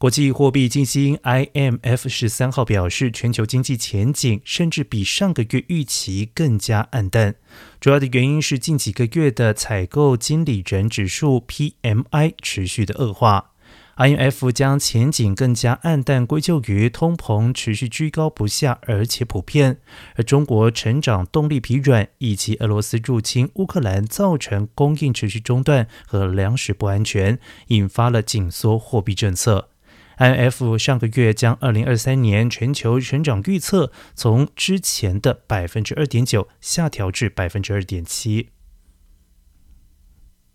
国际货币基金 IMF 十三号表示，全球经济前景甚至比上个月预期更加暗淡。主要的原因是近几个月的采购经理人指数 PMI 持续的恶化。IMF 将前景更加暗淡归咎于通膨持续居高不下，而且普遍；而中国成长动力疲软，以及俄罗斯入侵乌克兰造成供应持续中断和粮食不安全，引发了紧缩货币政策。IMF 上个月将2023年全球成长预测从之前的百分之二点九下调至百分之二点七。